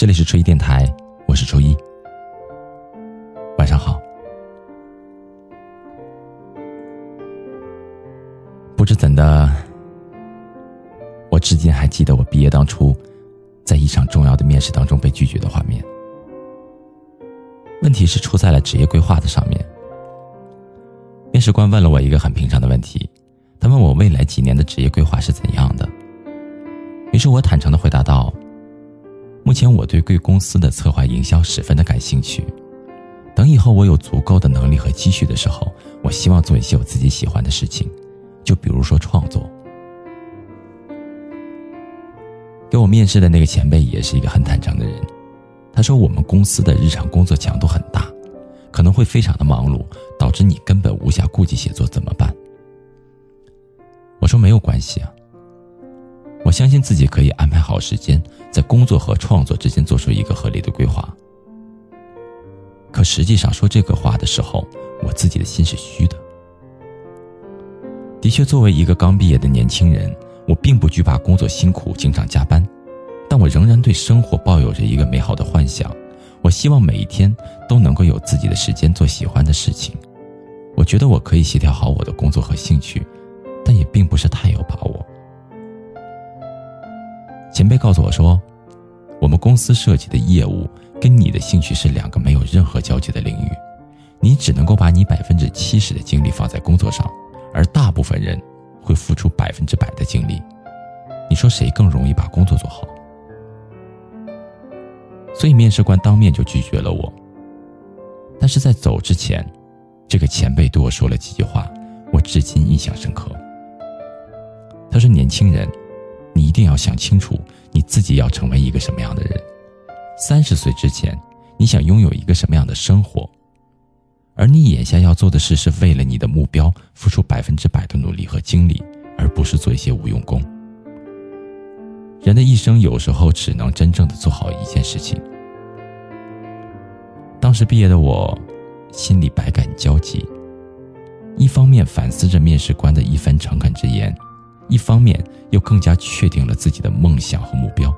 这里是初一电台，我是初一。晚上好。不知怎的，我至今还记得我毕业当初，在一场重要的面试当中被拒绝的画面。问题是出在了职业规划的上面。面试官问了我一个很平常的问题，他问我未来几年的职业规划是怎样的。于是我坦诚的回答道。目前我对贵公司的策划营销十分的感兴趣，等以后我有足够的能力和积蓄的时候，我希望做一些我自己喜欢的事情，就比如说创作。给我面试的那个前辈也是一个很坦诚的人，他说我们公司的日常工作强度很大，可能会非常的忙碌，导致你根本无暇顾及写作，怎么办？我说没有关系啊。我相信自己可以安排好时间，在工作和创作之间做出一个合理的规划。可实际上说这个话的时候，我自己的心是虚的。的确，作为一个刚毕业的年轻人，我并不惧怕工作辛苦、经常加班，但我仍然对生活抱有着一个美好的幻想。我希望每一天都能够有自己的时间做喜欢的事情。我觉得我可以协调好我的工作和兴趣，但也并不是太有把握。前辈告诉我说，我们公司涉及的业务跟你的兴趣是两个没有任何交集的领域，你只能够把你百分之七十的精力放在工作上，而大部分人会付出百分之百的精力。你说谁更容易把工作做好？所以面试官当面就拒绝了我。但是在走之前，这个前辈对我说了几句话，我至今印象深刻。他说：“年轻人。”你一定要想清楚，你自己要成为一个什么样的人。三十岁之前，你想拥有一个什么样的生活？而你眼下要做的事，是为了你的目标付出百分之百的努力和精力，而不是做一些无用功。人的一生有时候只能真正的做好一件事情。当时毕业的我，心里百感交集，一方面反思着面试官的一番诚恳之言。一方面又更加确定了自己的梦想和目标。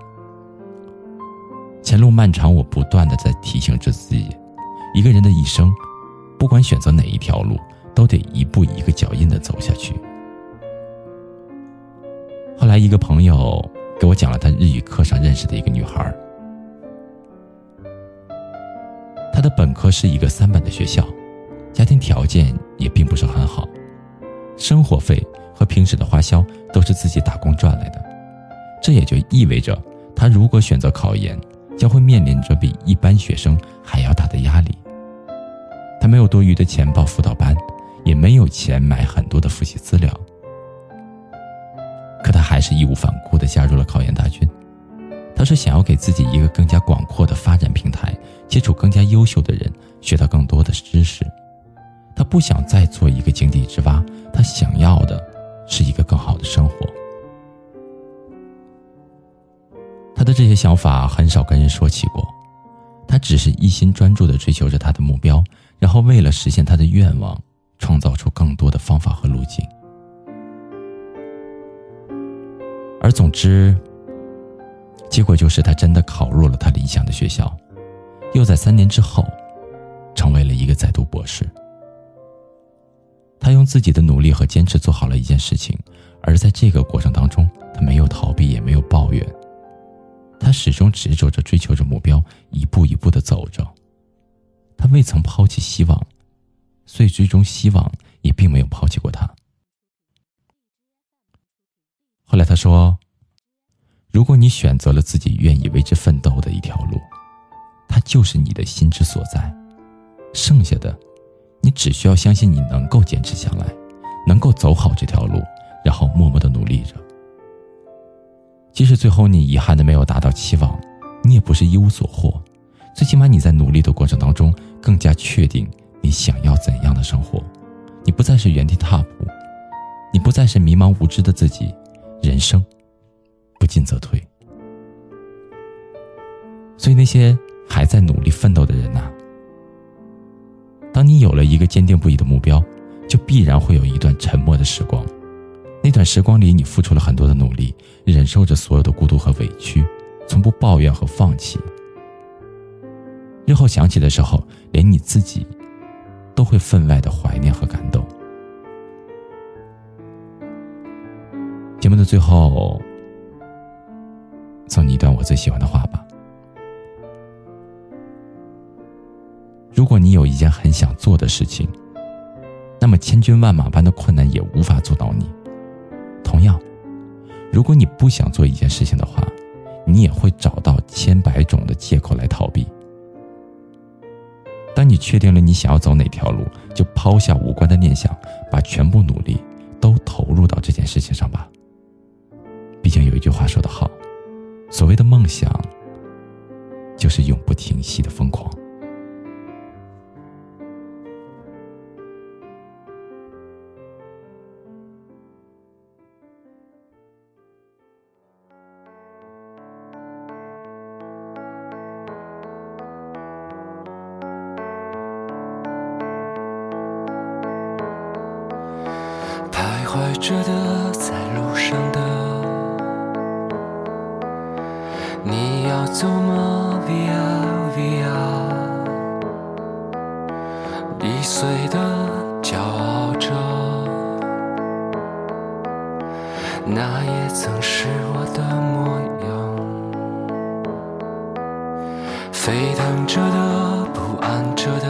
前路漫长，我不断的在提醒着自己，一个人的一生，不管选择哪一条路，都得一步一个脚印的走下去。后来，一个朋友给我讲了他日语课上认识的一个女孩，她的本科是一个三本的学校，家庭条件也并不是很好，生活费。和平时的花销都是自己打工赚来的，这也就意味着他如果选择考研，将会面临着比一般学生还要大的压力。他没有多余的钱报辅导班，也没有钱买很多的复习资料，可他还是义无反顾地加入了考研大军。他说想要给自己一个更加广阔的发展平台，接触更加优秀的人，学到更多的知识。他不想再做一个井底之些想法很少跟人说起过，他只是一心专注的追求着他的目标，然后为了实现他的愿望，创造出更多的方法和路径。而总之，结果就是他真的考入了他理想的学校，又在三年之后，成为了一个在读博士。他用自己的努力和坚持做好了一件事情，而在这个过程当中，他没有逃避，也没有抱怨，他始终执着着追求着目标，一步一步的走着。他未曾抛弃希望，所以最终希望也并没有抛弃过他。后来他说：“如果你选择了自己愿意为之奋斗的一条路，它就是你的心之所在，剩下的。”你只需要相信你能够坚持下来，能够走好这条路，然后默。即使最后你遗憾的没有达到期望，你也不是一无所获，最起码你在努力的过程当中更加确定你想要怎样的生活，你不再是原地踏步，你不再是迷茫无知的自己，人生不进则退。所以那些还在努力奋斗的人呐。当你有了一个坚定不移的目标，就必然会有一段沉默的时光。那段时光里，你付出了很多的努力，忍受着所有的孤独和委屈，从不抱怨和放弃，日后想起的时候，连你自己都会分外的怀念和感动。节目的最后，送你一段我最喜欢的话吧。如果你有一件很想做的事情，那么千军万马般的困难也无法阻挡你。同样，如果你不想做一件事情的话，你也会找到千百种的借口来逃避。当你确定了你想要走哪条路，就抛下无关的念想，把全部努力都投入到这件事情上吧。毕竟有一句话说得好，所谓的梦想，就是永不停息的疯狂。怀着的，在路上的，你要走吗？Via Via，易碎的，骄傲着，那也曾是我的模样。沸腾着的，不安着的，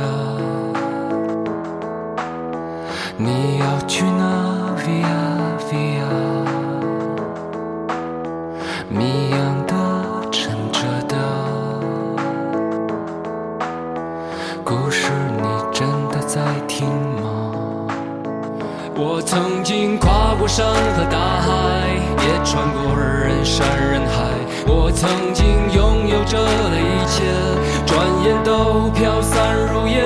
在听吗？我曾经跨过山和大海，也穿过人山人海。我曾经拥有着的一切，转眼都飘散如烟。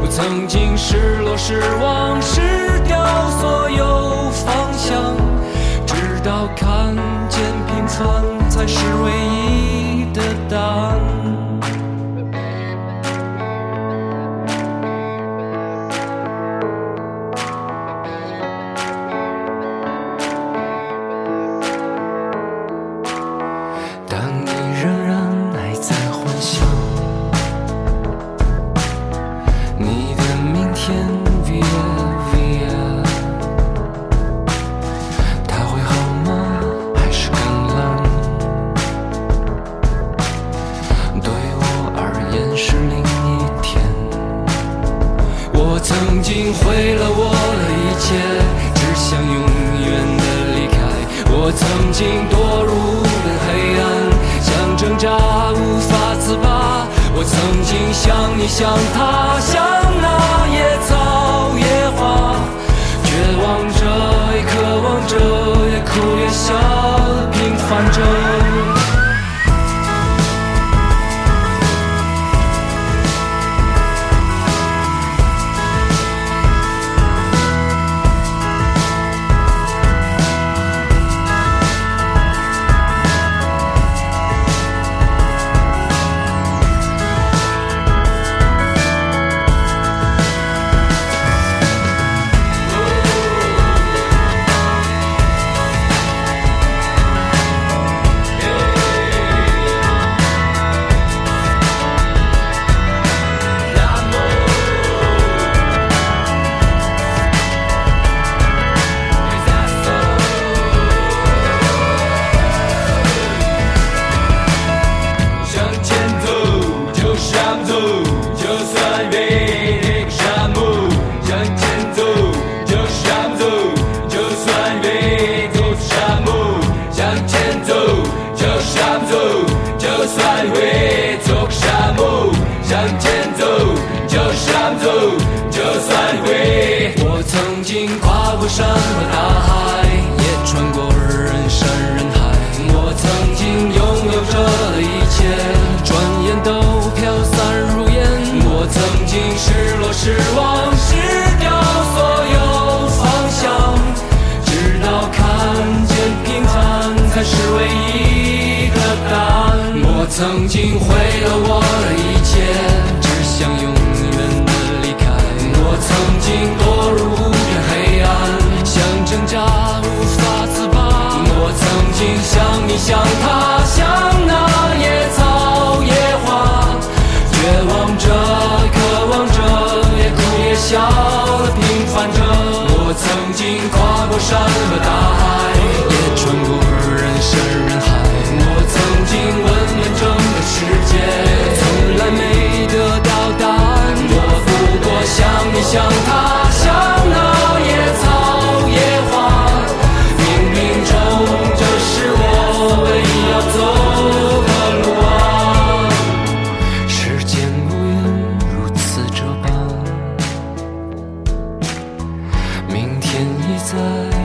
我曾经失落失望失掉所有。方向，直到看见平凡才是唯一我曾经堕入了黑暗，想挣扎无法自拔。我曾经像你像他，像曾经毁了我的一切，只想永远的离开。我曾经堕入无边黑暗，想挣扎无法自拔。我曾经想你，想他，像那野草野花，绝望着，渴望着，也哭也笑的平凡着。我曾经跨过山和大海。fly.